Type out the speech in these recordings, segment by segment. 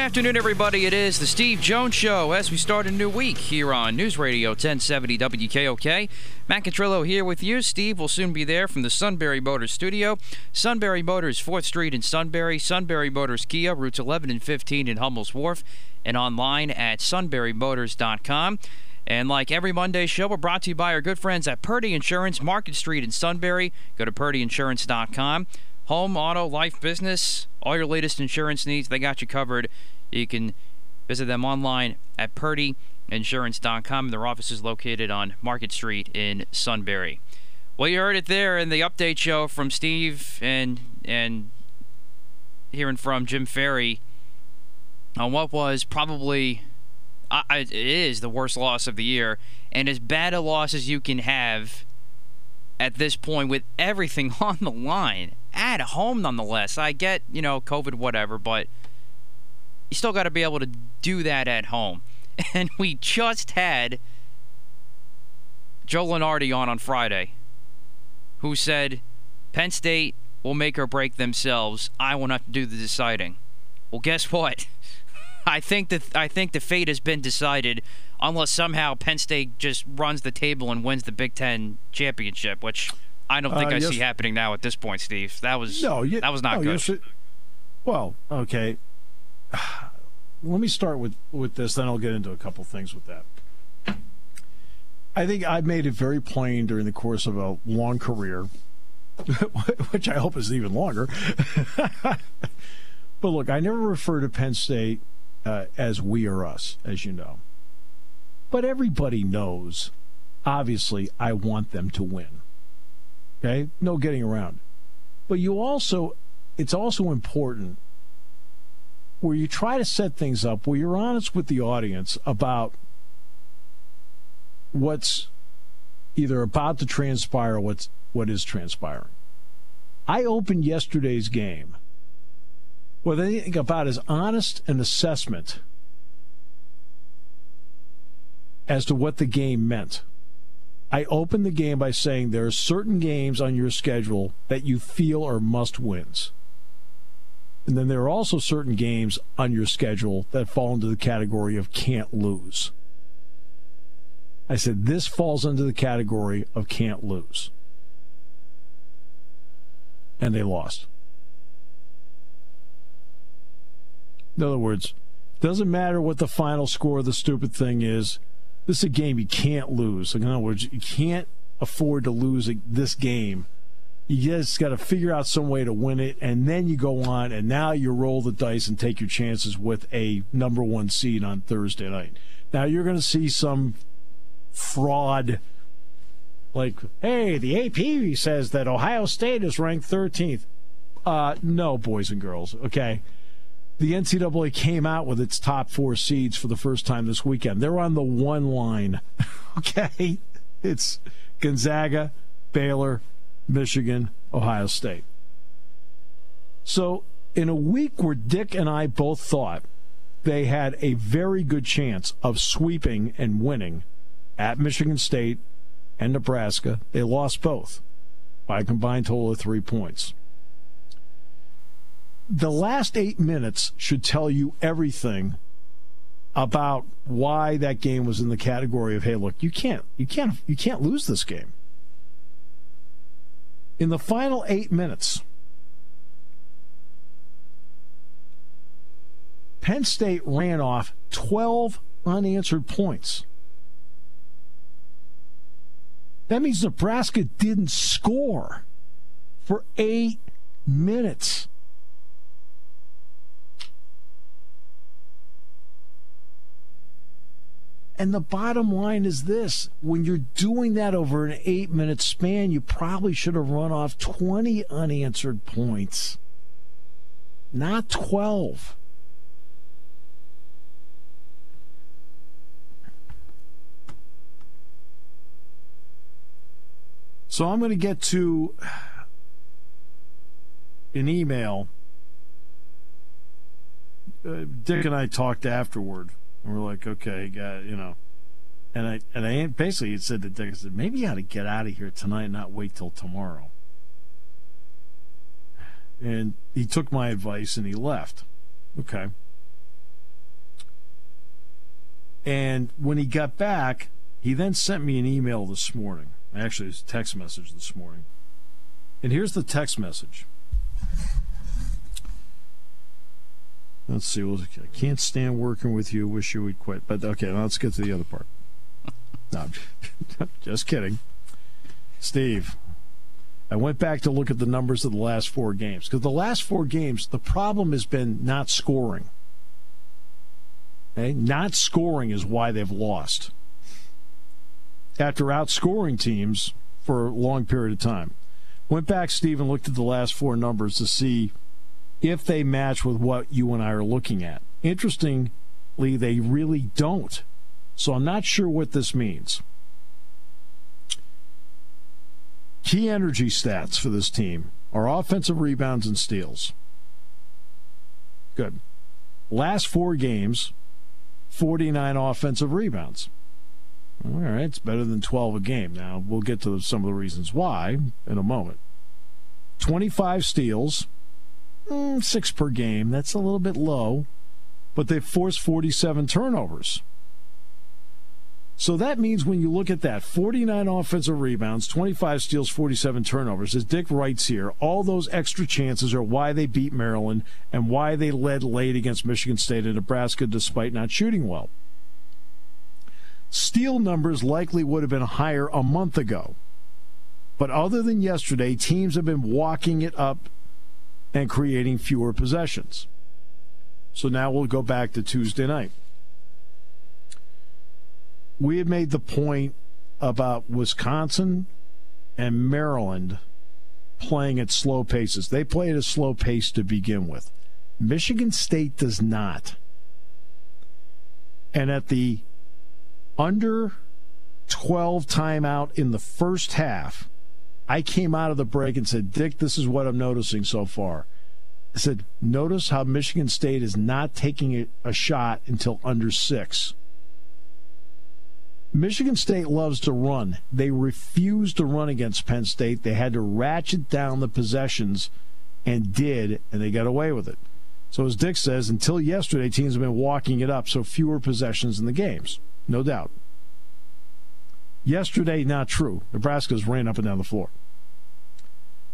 Afternoon, everybody. It is the Steve Jones Show as we start a new week here on News Radio 1070 WKOK. Matt Catrillo here with you. Steve will soon be there from the Sunbury Motors studio. Sunbury Motors, 4th Street in Sunbury. Sunbury Motors Kia, routes 11 and 15 in Hummel's Wharf, and online at sunburymotors.com. And like every Monday show, we're brought to you by our good friends at Purdy Insurance, Market Street in Sunbury. Go to purdyinsurance.com. Home, auto, life, business, all your latest insurance needs, they got you covered. You can visit them online at purdyinsurance.com. Their office is located on Market Street in Sunbury. Well, you heard it there in the update show from Steve and and hearing from Jim Ferry on what was probably uh, it is the worst loss of the year and as bad a loss as you can have at this point with everything on the line at home nonetheless. I get, you know, COVID, whatever, but you still got to be able to do that at home. And we just had Joe Lunardi on on Friday, who said Penn State will make or break themselves. I will not do the deciding. Well, guess what? I think that I think the fate has been decided, unless somehow Penn State just runs the table and wins the Big Ten championship, which I don't think Uh, I yes. see happening now at this point, Steve. That was No, you, that was not no, good. yes, well, okay. Let me start with with this, then I'll get into a couple things with that. I think I've made it very plain during the course of a long career, which I hope is even longer. but look, I never refer to Penn State uh, as we or us, as you know. But everybody knows, obviously, I want them to win. Okay? No getting around. But you also, it's also important where you try to set things up where you're honest with the audience about what's either about to transpire or what's what is transpiring. I opened yesterday's game with anything about as honest an assessment as to what the game meant. I opened the game by saying there are certain games on your schedule that you feel are must wins. And then there are also certain games on your schedule that fall into the category of can't lose. I said this falls into the category of can't lose. And they lost. In other words, doesn't matter what the final score of the stupid thing is. This is a game you can't lose. In other words, you can't afford to lose this game. You just got to figure out some way to win it, and then you go on, and now you roll the dice and take your chances with a number one seed on Thursday night. Now you're going to see some fraud, like, hey, the AP says that Ohio State is ranked 13th. Uh, no, boys and girls. Okay the NCAA came out with its top four seeds for the first time this weekend. They're on the one line. Okay? It's Gonzaga, Baylor, Michigan, Ohio State. So, in a week where Dick and I both thought they had a very good chance of sweeping and winning at Michigan State and Nebraska, they lost both by a combined total of three points the last eight minutes should tell you everything about why that game was in the category of hey look you can't you can't you can't lose this game in the final eight minutes Penn State ran off 12 unanswered points. That means Nebraska didn't score for eight minutes. And the bottom line is this when you're doing that over an eight minute span, you probably should have run off 20 unanswered points, not 12. So I'm going to get to an email. Uh, Dick and I talked afterward, and we're like, "Okay, got you know," and I and I basically said to Dick, "I said maybe you ought to get out of here tonight, and not wait till tomorrow." And he took my advice and he left. Okay. And when he got back, he then sent me an email this morning. Actually, it's a text message this morning. And here's the text message. Let's see. Well, I can't stand working with you. Wish you would quit. But okay, let's get to the other part. No, just kidding. Steve, I went back to look at the numbers of the last four games because the last four games, the problem has been not scoring. Okay? Not scoring is why they've lost after outscoring teams for a long period of time. Went back, Steve, and looked at the last four numbers to see if they match with what you and I are looking at. Interestingly, they really don't. So I'm not sure what this means. Key energy stats for this team are offensive rebounds and steals. Good. Last four games, 49 offensive rebounds. All right, it's better than 12 a game. Now, we'll get to some of the reasons why in a moment. 25 steals, mm, six per game. That's a little bit low, but they've forced 47 turnovers. So that means when you look at that 49 offensive rebounds, 25 steals, 47 turnovers, as Dick writes here, all those extra chances are why they beat Maryland and why they led late against Michigan State and Nebraska despite not shooting well. Steal numbers likely would have been higher a month ago. But other than yesterday, teams have been walking it up and creating fewer possessions. So now we'll go back to Tuesday night. We had made the point about Wisconsin and Maryland playing at slow paces. They play at a slow pace to begin with. Michigan State does not. And at the under 12 timeout in the first half, I came out of the break and said, Dick, this is what I'm noticing so far. I said, notice how Michigan State is not taking a shot until under six. Michigan State loves to run. They refused to run against Penn State. They had to ratchet down the possessions and did, and they got away with it. So, as Dick says, until yesterday, teams have been walking it up, so fewer possessions in the games. No doubt. Yesterday, not true. Nebraska's ran up and down the floor.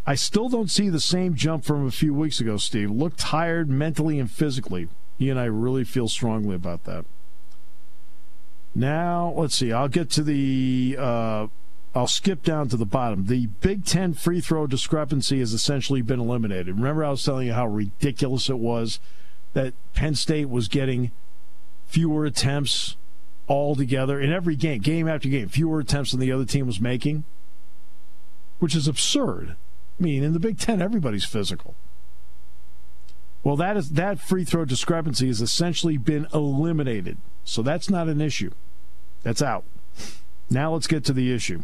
I still don't see the same jump from a few weeks ago, Steve. Look tired mentally and physically. He and I really feel strongly about that. Now, let's see. I'll get to the. Uh, I'll skip down to the bottom. The Big Ten free throw discrepancy has essentially been eliminated. Remember, I was telling you how ridiculous it was that Penn State was getting fewer attempts altogether in every game, game after game, fewer attempts than the other team was making, which is absurd. Mean, in the Big Ten, everybody's physical. Well, that is that free throw discrepancy has essentially been eliminated. So that's not an issue. That's out. Now let's get to the issue.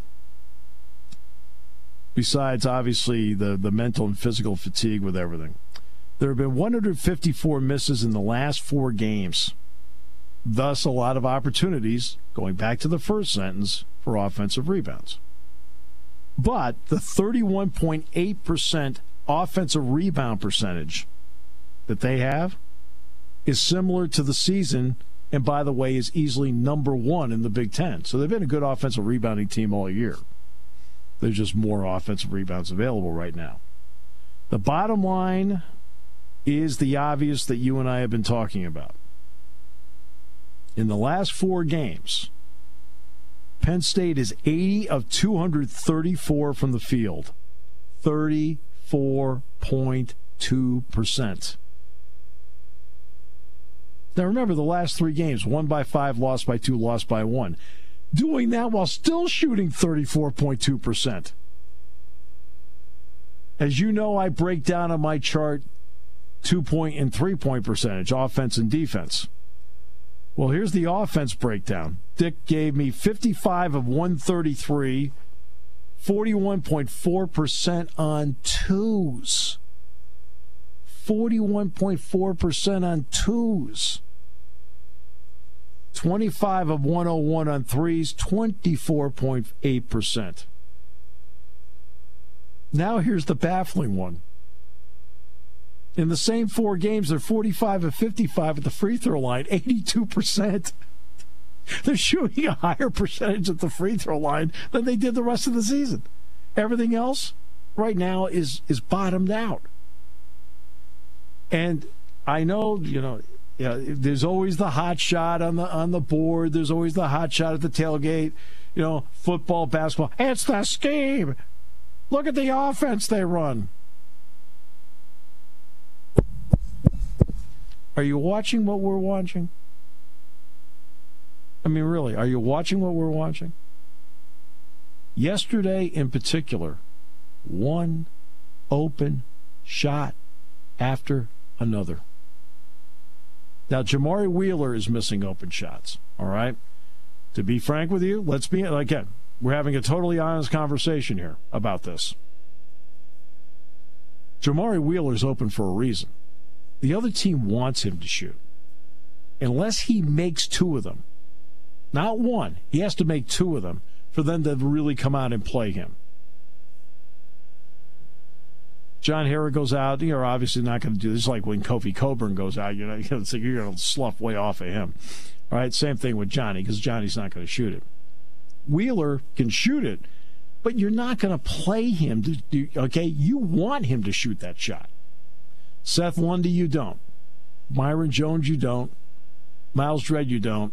Besides, obviously, the, the mental and physical fatigue with everything. There have been 154 misses in the last four games. Thus, a lot of opportunities, going back to the first sentence, for offensive rebounds. But the 31.8% offensive rebound percentage that they have is similar to the season and by the way, is easily number one in the Big Ten. So they've been a good offensive rebounding team all year. There's just more offensive rebounds available right now. The bottom line is the obvious that you and I have been talking about. In the last four games, Penn State is 80 of 234 from the field. 34.2%. Now remember the last three games won by five, lost by two, lost by one. Doing that while still shooting 34.2%. As you know, I break down on my chart two point and three point percentage, offense and defense. Well, here's the offense breakdown. Dick gave me 55 of 133, 41.4% on twos. 41.4% on twos. 25 of 101 on threes, 24.8%. Now here's the baffling one. In the same four games, they're 45 of 55 at the free throw line, 82%. They're shooting a higher percentage at the free throw line than they did the rest of the season. Everything else right now is is bottomed out. And I know, you know, yeah, there's always the hot shot on the on the board. There's always the hot shot at the tailgate. You know, football, basketball. It's the scheme. Look at the offense they run. Are you watching what we're watching? I mean, really, are you watching what we're watching? Yesterday, in particular, one open shot after another. Now, Jamari Wheeler is missing open shots, all right? To be frank with you, let's be, again, we're having a totally honest conversation here about this. Jamari Wheeler's open for a reason. The other team wants him to shoot. Unless he makes two of them, not one, he has to make two of them for them to really come out and play him. John Harrar goes out, you're obviously not going to do this. like when Kofi Cockburn goes out, you know, you're going to slough way off of him. All right, same thing with Johnny because Johnny's not going to shoot it. Wheeler can shoot it, but you're not going to play him to. Okay, you want him to shoot that shot. Seth Lundy, you don't. Myreon Jones, you don't. Myles Dread, you don't.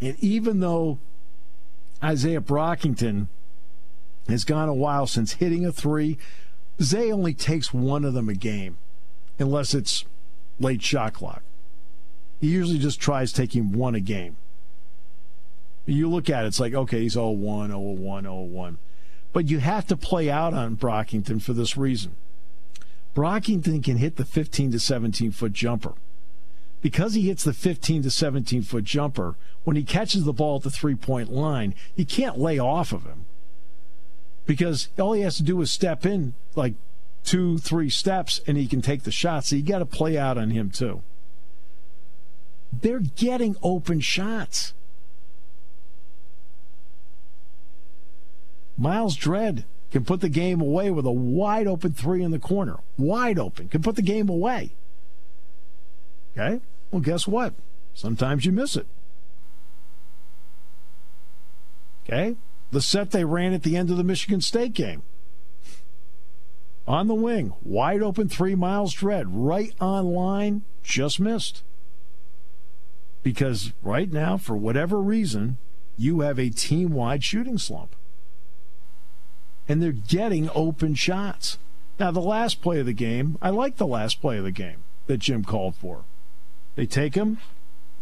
And even though Isaiah Brockington has gone a while since hitting a three, Zay only takes one of them a game, unless it's late shot clock. He usually just tries taking one a game. You look at it, it's like, okay, he's 0 1, 0 1, 0 1. But you have to play out on Brockington for this reason. Brockington can hit the 15 to 17 foot jumper. Because he hits the 15 to 17 foot jumper, when he catches the ball at the three point line, you can't lay off of him. Because all he has to do is step in like two, three steps and he can take the shot. So you got to play out on him too. They're getting open shots. Myles Dread can put the game away with a wide open three in the corner. Wide open. Can put the game away. Okay? Well, guess what? Sometimes you miss it. Okay? The set they ran at the end of the Michigan State game. On the wing, wide open three Myles Dread, right on line, just missed. Because right now, for whatever reason, you have a team wide shooting slump and they're getting open shots. Now, the last play of the game, I like the last play of the game that Jim called for. They take him,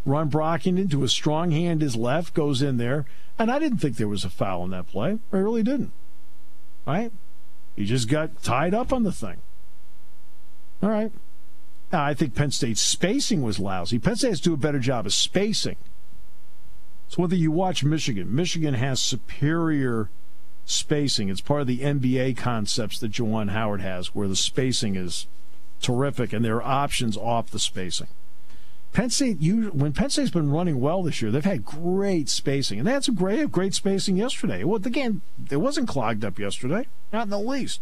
run Brockington to a strong hand, his left goes in there, and I didn't think there was a foul in that play. I really didn't. Right? He just got tied up on the thing. All right. Now, I think Penn State's spacing was lousy. Penn State has to do a better job of spacing. So whether you watch Michigan, Michigan has superior spacing. It's part of the NBA concepts that Juwan Howard has, where the spacing is terrific and there are options off the spacing. Penn State, when Penn State's been running well this year, they've had great spacing, and they had some great, great spacing yesterday. Well, again, it wasn't clogged up yesterday, not in the least.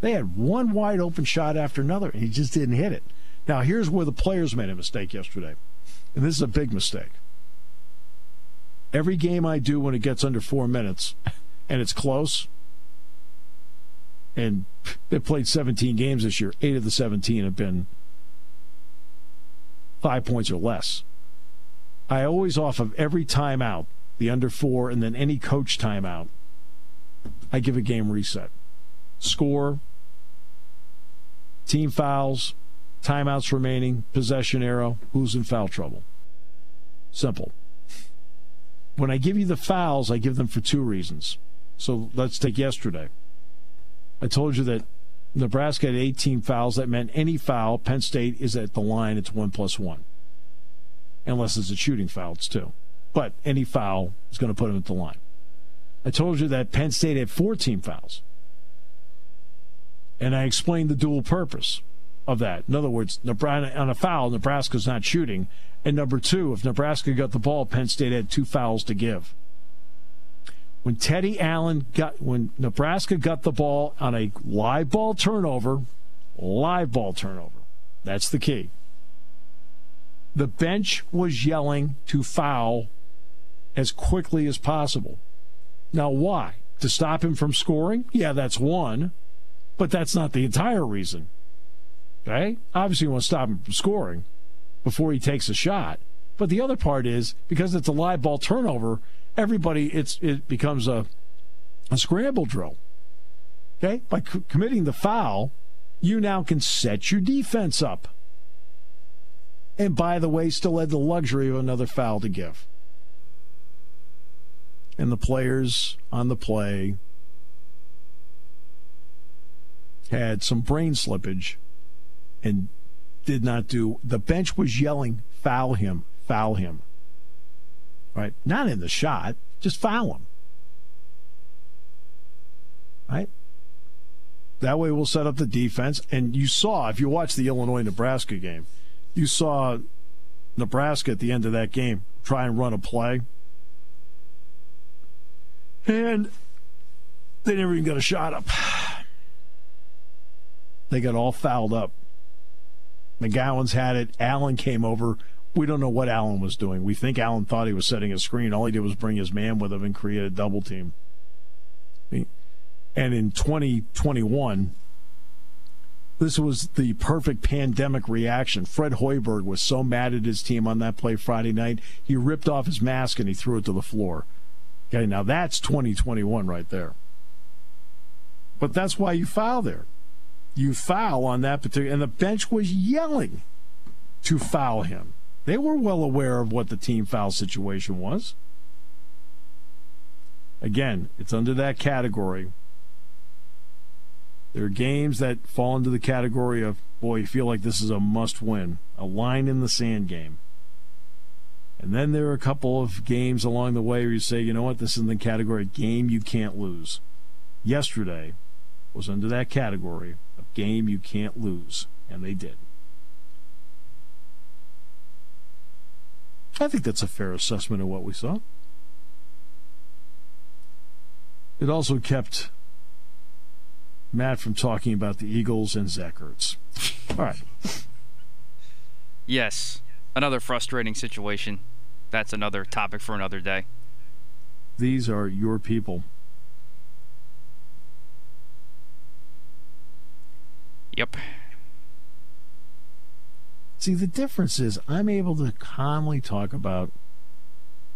They had one wide open shot after another, and he just didn't hit it. Now, here's where the players made a mistake yesterday, and this is a big mistake. Every game I do when it gets under four minutes, and it's close. And they played 17 games this year. Eight of the 17 have been five points or less. I always off of every timeout, the under four, and then any coach timeout, I give a game reset. Score, team fouls, timeouts remaining, possession arrow, who's in foul trouble. Simple. When I give you the fouls, I give them for two reasons. So let's take yesterday. I told you that Nebraska had 18 fouls. That meant any foul, Penn State is at the line, it's one plus one. Unless it's a shooting foul, it's two. But any foul is going to put them at the line. I told you that Penn State had 14 fouls. And I explained the dual purpose of that. In other words, on a foul, Nebraska's not shooting. And number two, if Nebraska got the ball, Penn State had two fouls to give. When Teddy Allen got, when Nebraska got the ball on a live ball turnover, live ball turnover, that's the key. The bench was yelling to foul as quickly as possible. Now, why? To stop him from scoring? Yeah, that's one, but that's not the entire reason. Okay? Obviously, you want to stop him from scoring before he takes a shot. But the other part is because it's a live ball turnover, everybody it's it becomes a a scramble drill. Okay? By c- committing the foul, you now can set your defense up. And by the way, still had the luxury of another foul to give and the players on the play had some brain slippage and did not do the bench was yelling foul him foul him right not in the shot just foul him right that way we'll set up the defense and you saw if you watch the illinois nebraska game you saw nebraska at the end of that game try and run a play and they never even got a shot up. They got all fouled up. McGowens had it. Allen came over. We don't know what Allen was doing. We think Allen thought he was setting a screen. All he did was bring his man with him and create a double team. And in 2021, this was the perfect pandemic reaction. Fred Hoiberg was so mad at his team on that play Friday night, he ripped off his mask and he threw it to the floor. Okay, now that's 2021 right there. But that's why you foul there. You foul on that particular, and the bench was yelling to foul him. They were well aware of what the team foul situation was. Again, it's under that category. There are games that fall into the category of, boy, you feel like this is a must win, a line in the sand game. And then there are a couple of games along the way where you say, you know what, this is in the category game you can't lose. Yesterday was under that category of game you can't lose, and they did. I think that's a fair assessment of what we saw. It also kept Matt from talking about the Eagles and Zach Ertz. All right. Yes another frustrating situation. That's another topic for another day. These are your people. Yep. See, the difference is I'm able to calmly talk about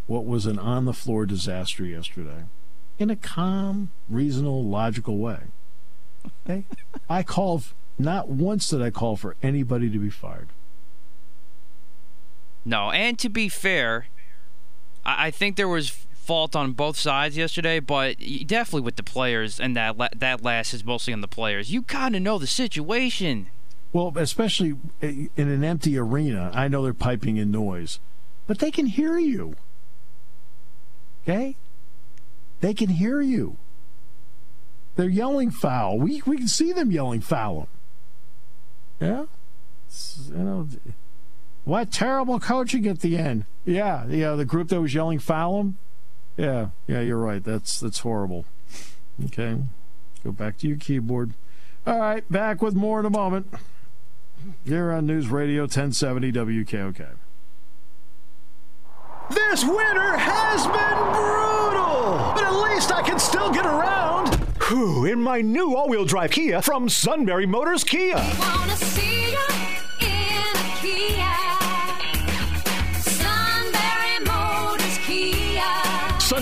what was an on the floor disaster yesterday in a calm, reasonable, logical way. Okay? I called, not once did I call for anybody to be fired. No, and to be fair, I, I think there was fault on both sides yesterday, but definitely with the players, and that la- that last is mostly on the players. You kind of know the situation. Well, especially eh, in an empty arena, I know they're piping in noise, but they can hear you. Okay, they can hear you. They're yelling foul. We we can see them yelling foul. Yeah, you know what terrible coaching at the end. Yeah, yeah, the group that was yelling foul. Yeah, yeah, you're right. That's that's horrible. Okay. Go back to your keyboard. All right, back with more in a moment. Here on News Radio 1070 WKOK. This winter has been brutal, but at least I can still get around. Whew, in my new all-wheel drive Kia from Sunbury Motors Kia.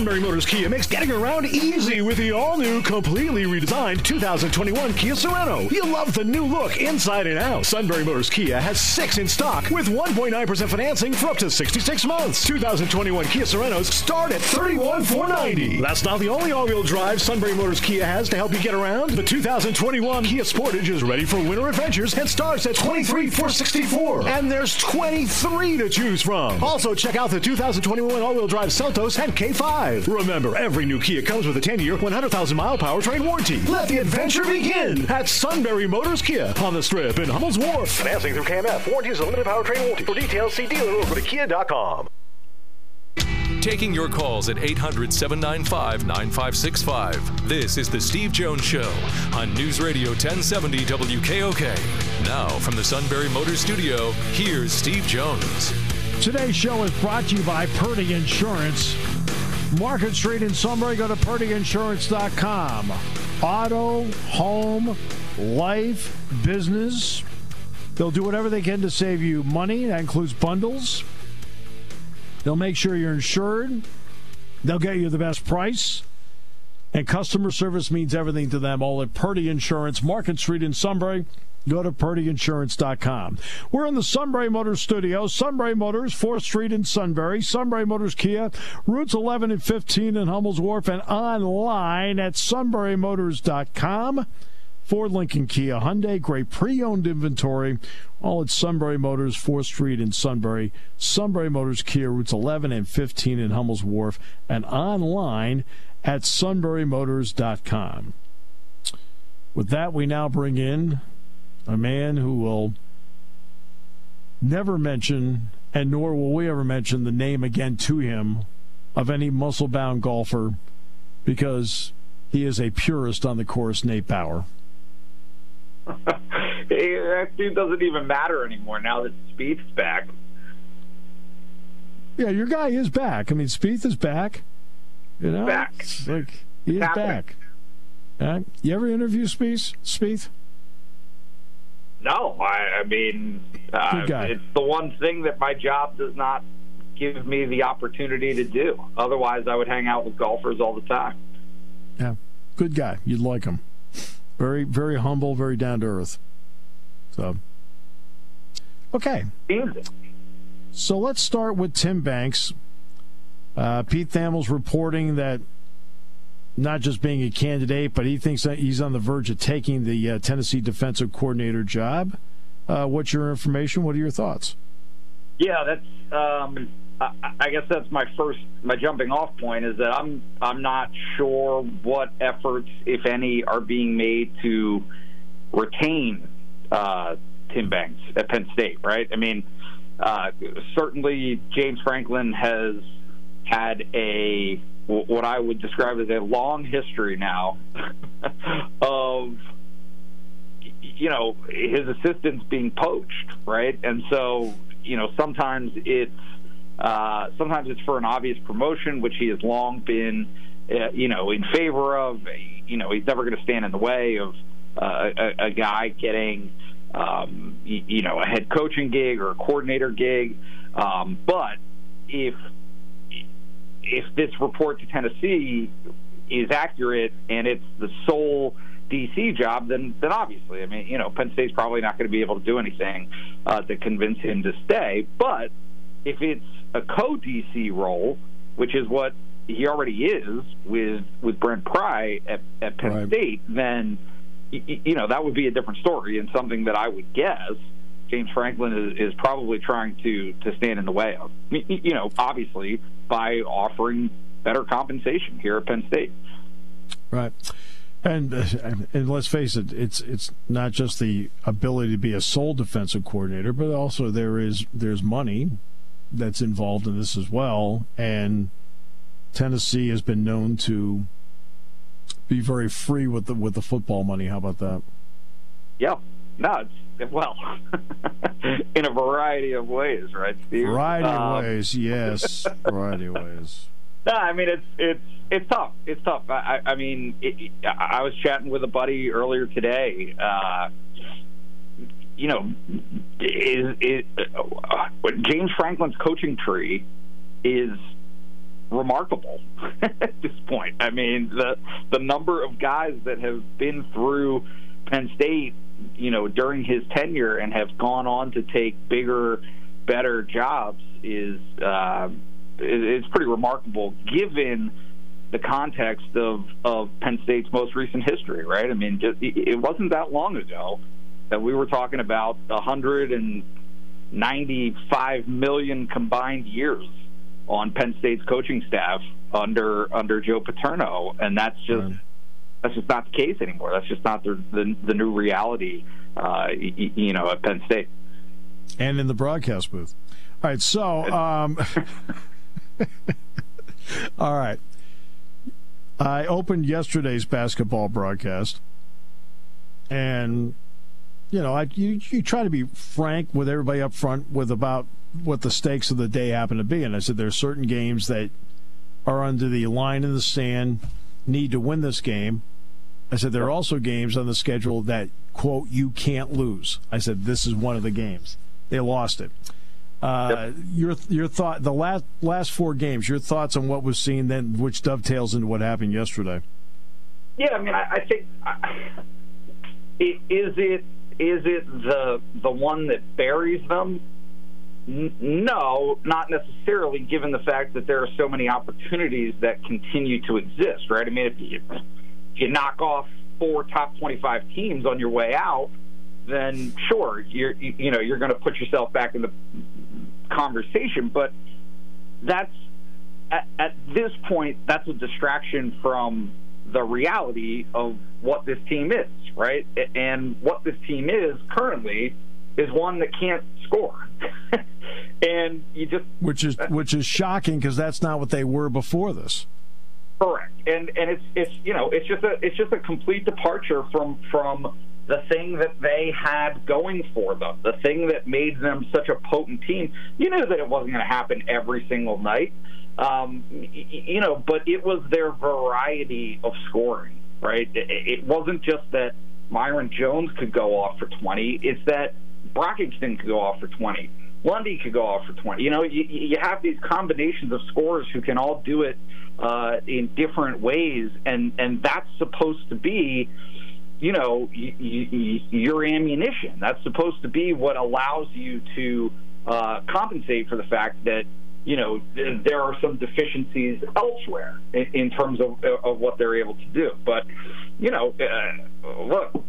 Sunbury Motors Kia makes getting around easy with the all-new, completely redesigned 2021 Kia Sorento. You'll love the new look inside and out. Sunbury Motors Kia has six in stock with 1.9% financing for up to 66 months. 2021 Kia Sorentos start at 31,490. That's not the only all-wheel drive Sunbury Motors Kia has to help you get around. The 2021 Kia Sportage is ready for winter adventures and starts at 23,464. And there's 23 to choose from. Also, check out the 2021 all-wheel drive Seltos and K5. Remember, every new Kia comes with a 10-year, 100,000-mile powertrain warranty. Let the adventure begin at Sunbury Motors Kia on the Strip in Hummel's Wharf. Financing through KMF. Warranties a limited powertrain warranty. For details, see dealer or go to kia.com. Taking your calls at 800 795 9565. This is The Steve Jones Show on News Radio 1070 WKOK. Now, from the Sunbury Motor Studio, here's Steve Jones. Today's show is brought to you by Purdy Insurance. Market Street in Sunbury, go to purdyinsurance.com. Auto, home, life, business. They'll do whatever they can to save you money. That includes bundles. They'll make sure you're insured. They'll get you the best price. And customer service means everything to them. All at Purdy Insurance, Market Street in Sunbury. Go to purdyinsurance.com. We're in the Sunbury Motors studio. Sunbury Motors, 4th Street in Sunbury. Sunbury Motors Kia, routes 11 and 15 in Hummel's Wharf, and online at sunburymotors.com. Ford, Lincoln, Kia, Hyundai, great pre-owned inventory, all at Sunbury Motors, 4th Street in Sunbury. Sunbury Motors, Kia, routes 11 and 15 in Hummel's Wharf, and online at sunburymotors.com. With that, we now bring in a man who will never mention, and nor will we ever mention the name again to him of any muscle bound golfer because he is a purist on the course, Nate Bauer. that dude doesn't even matter anymore now that Spieth's back. Yeah, your guy is back. I mean, Spieth is back. You know, back. Like he is back. Uh, you ever interview Spieth? Spieth? No, I, I mean, uh, it's the one thing that my job does not give me the opportunity to do. Otherwise, I would hang out with golfers all the time. Yeah, good guy. You'd like him. Very, very humble, very down to earth. So, okay. So let's start with Tim Banks. Uh, Pete Thamel's reporting that not just being a candidate, but he thinks that he's on the verge of taking the uh, Tennessee defensive coordinator job. Uh, what's your information? What are your thoughts? Yeah, that's. Um, I, I guess that's my first, my jumping off point is that I'm, I'm not sure what efforts, if any, are being made to retain uh, Tim Banks at Penn State. Right? I mean, uh, certainly James Franklin has had a what I would describe as a long history now of you know his assistants being poached, right? And so you know sometimes it's uh, sometimes it's for an obvious promotion, which he has long been uh, you know in favor of. You know he's never going to stand in the way of uh, a, a guy getting um, you, you know a head coaching gig or a coordinator gig. Um, but if if this report to Tennessee is accurate and it's the sole DC job, then then obviously, I mean, you know, Penn State's probably not going to be able to do anything uh, to convince him to stay. But if it's a co-DC role, which is what he already is with with Brent Pry at, at Penn right. State, then you know that would be a different story and something that I would guess James Franklin is, is probably trying to to stand in the way of. You know, obviously by offering better compensation here at Penn State. Right. And, uh, and let's face it, it's it's not just the ability to be a sole defensive coordinator, but also there is there's money that's involved in this as well. And Tennessee has been known to be very free with the with the football money. How about that? Yeah, no, it's well in a variety of ways, right, Steve? Variety um, of ways, yes, variety of ways. No, I mean it's it's it's tough. It's tough. I, I mean, it, I was chatting with a buddy earlier today. Uh, you know, is, is uh, James Franklin's coaching tree is remarkable at this point. I mean, the the number of guys that have been through Penn State, you know, during his tenure and have gone on to take bigger, better jobs is uh, is pretty remarkable given the context of of Penn State's most recent history, right? I mean, just, it wasn't that long ago that we were talking about 195 million combined years on Penn State's coaching staff under under Joe Paterno, and that's just right. That's just not the case anymore. That's just not the the, the new reality, uh, you, you know, at Penn State. And in the broadcast booth. All right, so um, all right. I opened yesterday's basketball broadcast, and you know, I you, you try to be frank with everybody up front with about what the stakes of the day happen to be. And I said there are certain games that are under the line in the sand, need to win this game. I said there are also games on the schedule that quote you can't lose. I said this is one of the games. They lost it. Uh, yep. Your your thought the last last four games. Your thoughts on what was seen then, which dovetails into what happened yesterday. Yeah, I mean, I, I think is it is it the the one that buries them? No, not necessarily. Given the fact that there are so many opportunities that continue to exist, right? I mean, if you, if you knock off four top twenty-five teams on your way out, then sure, you're you know you're going to put yourself back in the conversation. But that's at, at this point, that's a distraction from the reality of what this team is, right? And what this team is currently is one that can't score. and you just which is which is shocking because that's not what they were before this. Correct. And and it's it's you know, it's just a it's just a complete departure from from the thing that they had going for them, the thing that made them such a potent team. You knew that it wasn't going to happen every single night, um, you know, but it was their variety of scoring, right? It wasn't just that Myreon Jones could go off for 20, it's that Brockington could go off for 20. Lundy could go off for 20. You know, you, you have these combinations of scorers who can all do it uh, in different ways, and, and that's supposed to be you know, y- y- your ammunition. That's supposed to be what allows you to uh, compensate for the fact that you know there are some deficiencies elsewhere in, in terms of, of what they're able to do. But you know, uh, look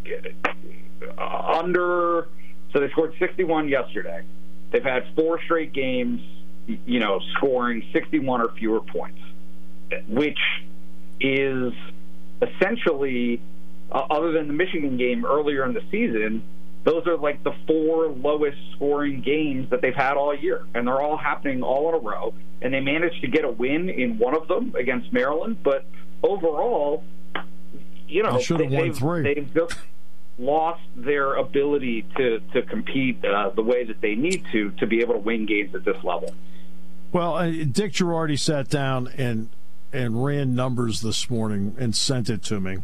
uh, under so they scored 61 yesterday. They've had four straight games, you know, scoring 61 or fewer points, which is essentially uh, other than the Michigan game earlier in the season, those are like the four lowest scoring games that they've had all year, and they're all happening all in a row. And they managed to get a win in one of them against Maryland, but overall, you know, they, they've, they've just lost their ability to to compete uh, the way that they need to to be able to win games at this level. Well, uh, Dick Jerardi sat down and and ran numbers this morning and sent it to me.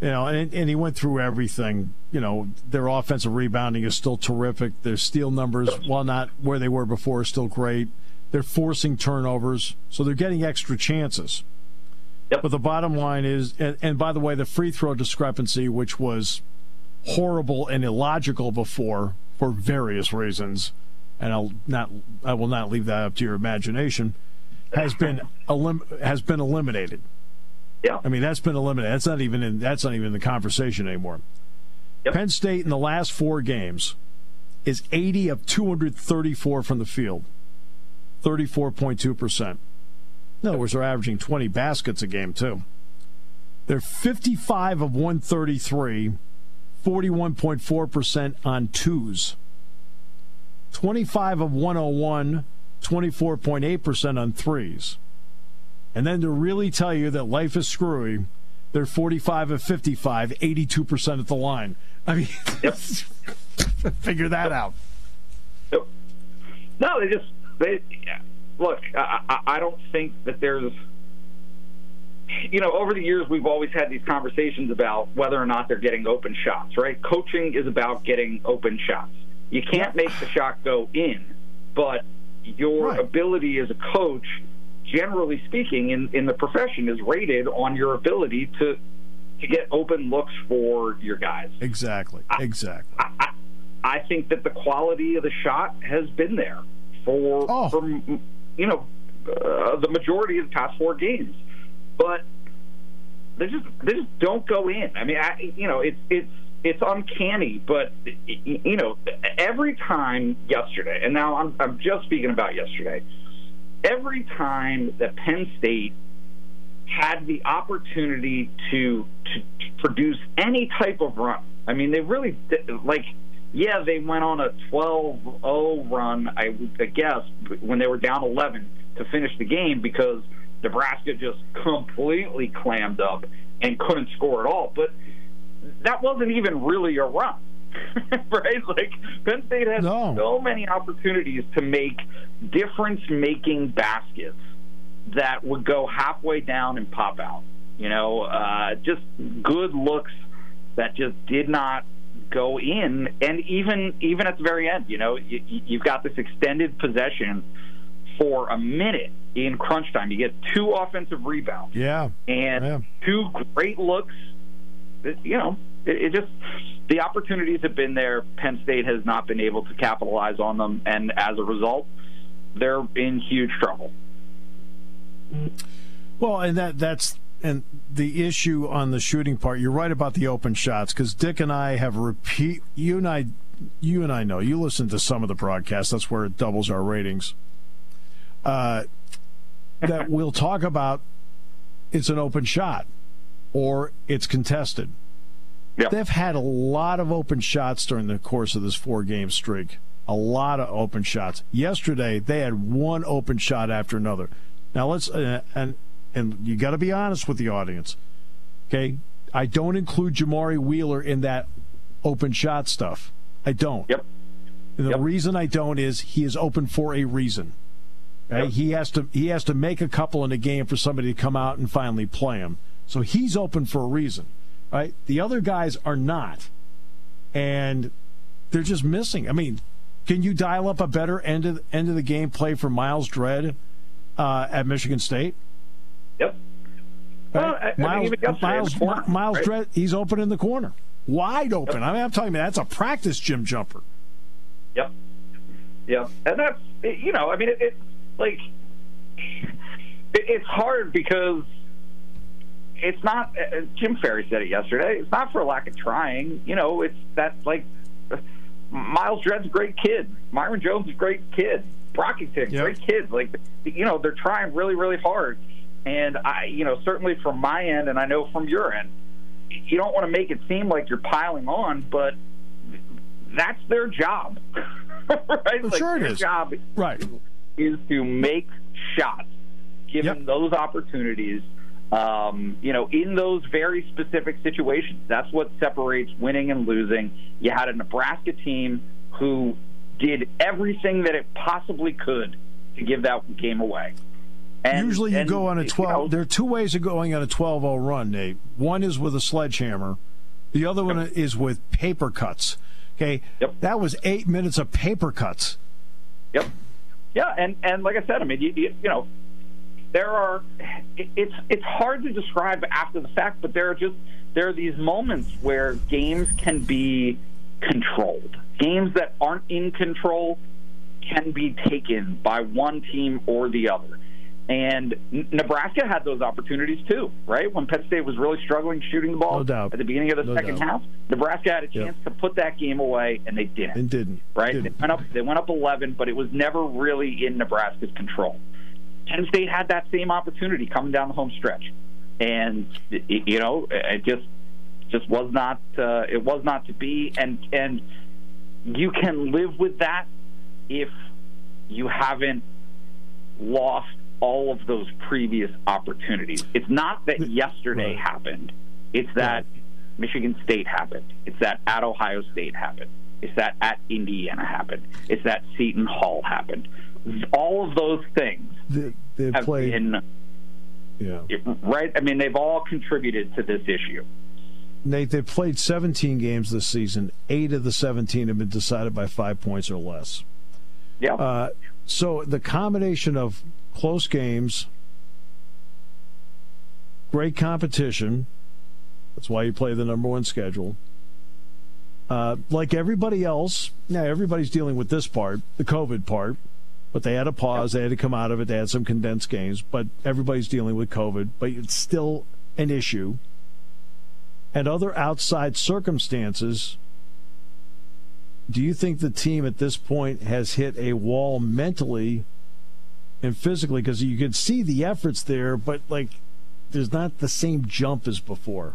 You know, and, and he went through everything. You know, their offensive rebounding is still terrific. Their steal numbers, while not where they were before, are still great. They're forcing turnovers, so they're getting extra chances. Yep. But the bottom line is, and, and by the way, the free throw discrepancy, which was horrible and illogical before for various reasons, and I'll not, I will not leave that up to your imagination, has been elim- has been eliminated. Yeah. I mean, that's been eliminated. That's not even in that's not even in the conversation anymore. Yep. Penn State in the last four games is 80 of 234 from the field. 34.2%. In other words, they're averaging 20 baskets a game, too. They're 55 of 133, 41.4% on twos. 25 of 101, 24.8% on threes. And then to really tell you that life is screwy, they're 45 of 55, 82% at the line. I mean, yep. figure that out. Yep. No, they just they look. I, I don't think that there's. You know, over the years, we've always had these conversations about whether or not they're getting open shots. Right? Coaching is about getting open shots. You can't make the shot go in, but your right. ability as a coach generally speaking, in, in the profession, is rated on your ability to to get open looks for your guys. Exactly. Exactly. I, I, I think that the quality of the shot has been there for, Oh. for you know, uh, the majority of the past four games, but they just they just don't go in. I mean, I, you know, it's it's it's uncanny, but you know, every time yesterday, and now I'm I'm just speaking about yesterday. Every time that Penn State had the opportunity to, to, produce any type of run. I mean, they really like. Yeah, they went on a 12-0 run, I, I guess, when they were down 11 to finish the game because Nebraska just completely clammed up and couldn't score at all. But that wasn't even really a run, right? Like Penn State had No. so many opportunities to make difference-making baskets that would go halfway down and pop out. You know, uh, just good looks that just did not go in, and even even at the very end, you know, you, you've got this extended possession for a minute in crunch time. You get two offensive rebounds Yeah. and Yeah. two great looks. You know, it, it just the opportunities have been there. Penn State has not been able to capitalize on them, and as a result, they're in huge trouble. Well, and that that's and the issue on the shooting part. You're right about the open shots because Dick and I have repeat. You and I, you and I know. You listen to some of the broadcasts. That's where it doubles our ratings. Uh, that we'll talk about. It's an open shot, or it's contested. Yep. They've had a lot of open shots during the course of this four game streak. A lot of open shots. Yesterday, they had one open shot after another. Now let's uh, and and you got to be honest with the audience. Okay, I don't include Jamari Wheeler in that open shot stuff. I don't. Yep. And the Yep. reason I don't is he is open for a reason. Okay? Yep. He has to he has to make a couple in a game for somebody to come out and finally play him. So he's open for a reason. Right? The other guys are not. And they're just missing. I mean, can you dial up a better end of end of the game play for Myles Dread uh, at Michigan State? Yep. Well, I- I mean, Myles, Myles, corner, Myles right? Dread, he's open in the corner, wide open. I mean, I'm telling you, that's a practice gym jumper. Yep. Yep. And that's you know, I mean, it, it like it, it's hard because it's not. Uh, Jim Ferry said it yesterday. It's not for lack of trying. You know, it's that like uh, Myles Dread's a great kid. Myreon Jones is a great kid. Brockington, Yep. great kids. Like you know, they're trying really, really hard. And I, you know, certainly from my end, and I know from your end, you don't want to make it seem like you're piling on, but that's their job, right? Well, like sure it their is. job Right. is to make shots, given Yep. those opportunities. Um, you know, in those very specific situations, that's what separates winning and losing. You had a Nebraska team who did everything that it possibly could to give that game away. And, Usually you and, go on a 12. know, there are two ways of going on a 12 0 run, Nate. One is with a sledgehammer, the other one is with paper cuts. Okay. Yep. That was eight minutes of paper cuts. Yep. Yeah, and and like I said, I mean, you, you, you know, there are. It, it's it's hard to describe after the fact, but there are just there are these moments where games can be controlled. Games that aren't in control can be taken by one team or the other. And Nebraska had those opportunities too, right? When Penn State was really struggling shooting the ball No doubt. at the beginning of the No second doubt. half, Nebraska had a Yep. chance to put that game away, and they didn't And didn't. right? Didn't. They went up. They went up 11, but it was never really in Nebraska's control. Penn State had that same opportunity coming down the home stretch, and you know, it just just was not. Uh, it was not to be, and and you can live with that if you haven't lost all of those previous opportunities. It's not that yesterday Right. happened. It's that Michigan State happened. It's that at Ohio State happened. It's that at Indiana happened. It's that Seton Hall happened. All of those things They, they've have played. been yeah. right. I mean, they've all contributed to this issue. Nate, they've played 17 games this season. Eight of the 17 have been decided by five points or less. Yeah, Uh, so the combination of close games, great competition. That's why you play the number one schedule. Uh, like everybody else, now everybody's dealing with this part, the COVID part, but they had a pause. They had to come out of it. They had some condensed games, but everybody's dealing with COVID. But it's still an issue. And other outside circumstances, do you think the team at this point has hit a wall mentally and physically? Because you can see the efforts there, but like there's not the same jump as before.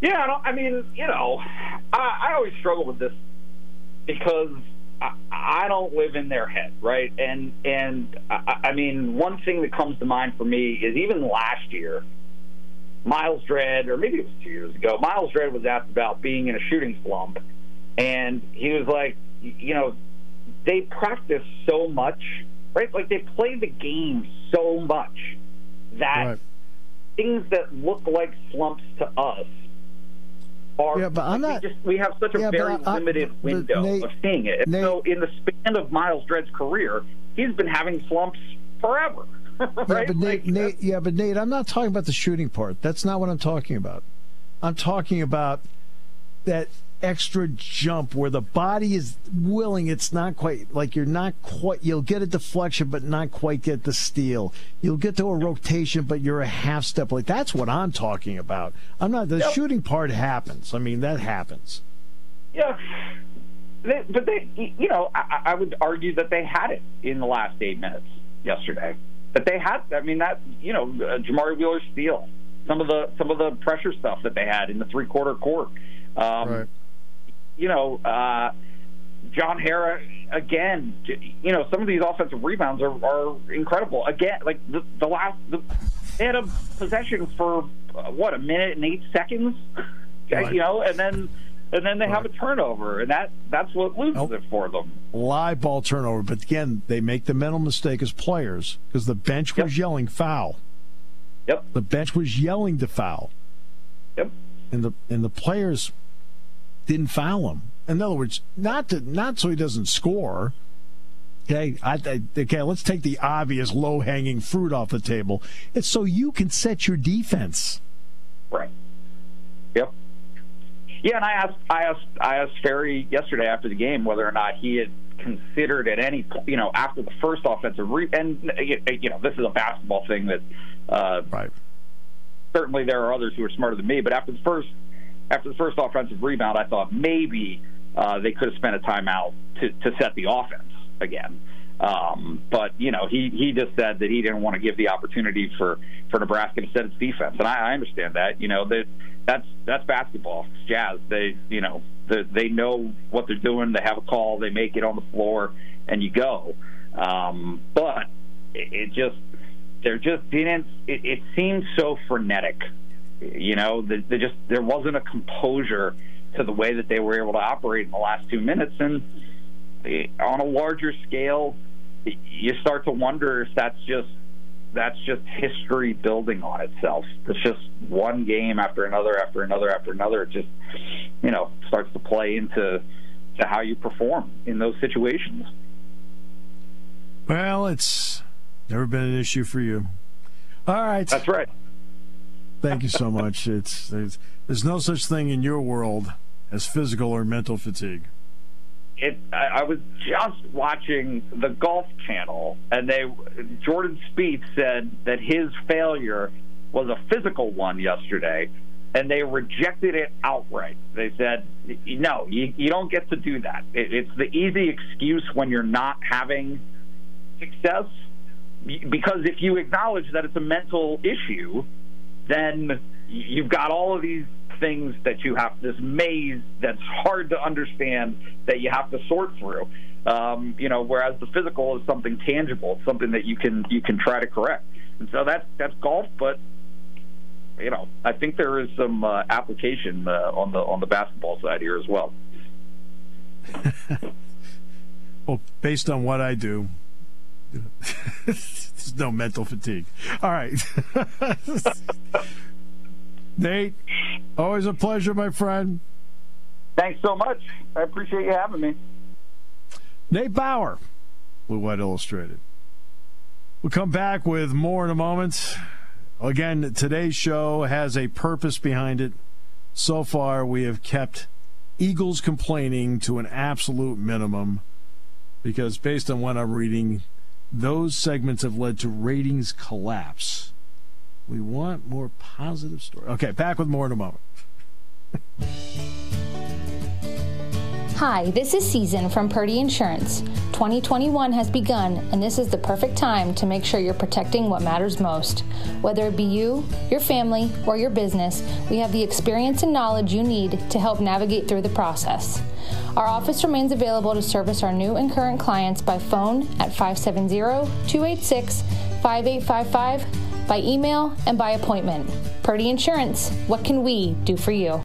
Yeah, I, I mean, you know, I, I always struggle with this because I, I don't live in their head, right? And and I, mean, one thing that comes to mind for me is even last year, Myles Dread, or maybe it was two years ago, Myles Dread was asked about being in a shooting slump, and he was like, you know, they practice so much, right? Like they play the game so much that right. things that look like slumps to us are. Yeah, but I'm not. We, just, we have such a yeah, very I, limited I, window Nate, of seeing it. And Nate, so, in the span of Myles Dread's career, he's been having slumps forever. right? Yeah, but Nate, like, Nate, yeah, but Nate, I'm not talking about the shooting part. That's not what I'm talking about. I'm talking about that extra jump where the body is willing. It's not quite like you're not quite you'll get a deflection but not quite get the steal. You'll get to a rotation but you're a half step like that's what i'm talking about. I'm not the yep. shooting part happens. I mean that happens. Yeah. They, but they you know I, I would argue that they had it in the last eight minutes yesterday. That they had i mean that you know uh, jamari wheeler steal some of the some of the pressure stuff that they had in the three quarter court. Um, right you know, uh, John Harrar again. You know, some of these offensive rebounds are, are incredible. Again, like the, the last, the, they had a possession for uh, what a minute and eight seconds. Right. You know, and then and then they right. have a turnover, and that that's what loses nope. it for them. Live ball turnover, but again, they make the mental mistake as players because the bench was yep. yelling foul. Yep. The bench was yelling to foul. Yep. And the and the players didn't foul him. In other words, not to not so he doesn't score. Okay, I, I, okay. Let's take the obvious low hanging fruit off the table. It's so you can set your defense. Right. Yep. Yeah, and I asked I asked I asked Ferry yesterday after the game whether or not he had considered at any you know after the first offensive re- and you know this is a basketball thing that uh, right. Certainly, there are others who are smarter than me, but after the first after the first offensive rebound, I thought maybe uh, they could have spent a timeout to, to set the offense again. Um, but you know, he he just said that he didn't want to give the opportunity for for Nebraska to set its defense, and I, I understand that. You know that that's that's basketball. It's jazz. They you know the, they know what they're doing. They have a call. They make it on the floor, and you go. Um, but it, it just there just didn't. It, it seemed so frenetic you know, the, the just there wasn't a composure to the way that they were able to operate in the last two minutes, and on a larger scale, you start to wonder if that's just that's just history building on itself. It's just one game after another, after another, after another. It just you know starts to play into to how you perform in those situations. Well, it's never been an issue for you. All right. That's right. Thank you so much. It's there's, there's no such thing in your world as physical or mental fatigue. It, I, I was just watching the Golf Channel, and they Jordan Spieth said that his failure was a physical one yesterday, and they rejected it outright. They said, "No, you, you don't get to do that. It, it's the easy excuse when you're not having success." Because if you acknowledge that it's a mental issue, then you've got all of these things that you have this maze that's hard to understand that you have to sort through. Um, you know, whereas the physical is something tangible, it's something that you can you can try to correct. And so that's that's golf, but you know, I think there is some uh, application uh, on the on the basketball side here as well. well, based on what I do, there's no mental fatigue. All right. Nate, always a pleasure, my friend. Thanks so much. I appreciate you having me. Nate Bauer, Blue White Illustrated. We'll come back with more in a moment. Again, today's show has a purpose behind it. So far, we have kept Eagles complaining to an absolute minimum because, based on what I'm reading, those segments have led to ratings collapse. We want more positive stories. Okay, back with more in a moment. Hi, this is Season from Purdy Insurance. 2021 has begun, and this is the perfect time to make sure you're protecting what matters most. Whether it be you, your family, or your business, we have the experience and knowledge you need to help navigate through the process. Our office remains available to service our new and current clients by phone at 570 286 5855, by email, and by appointment. Purdy Insurance, what can we do for you?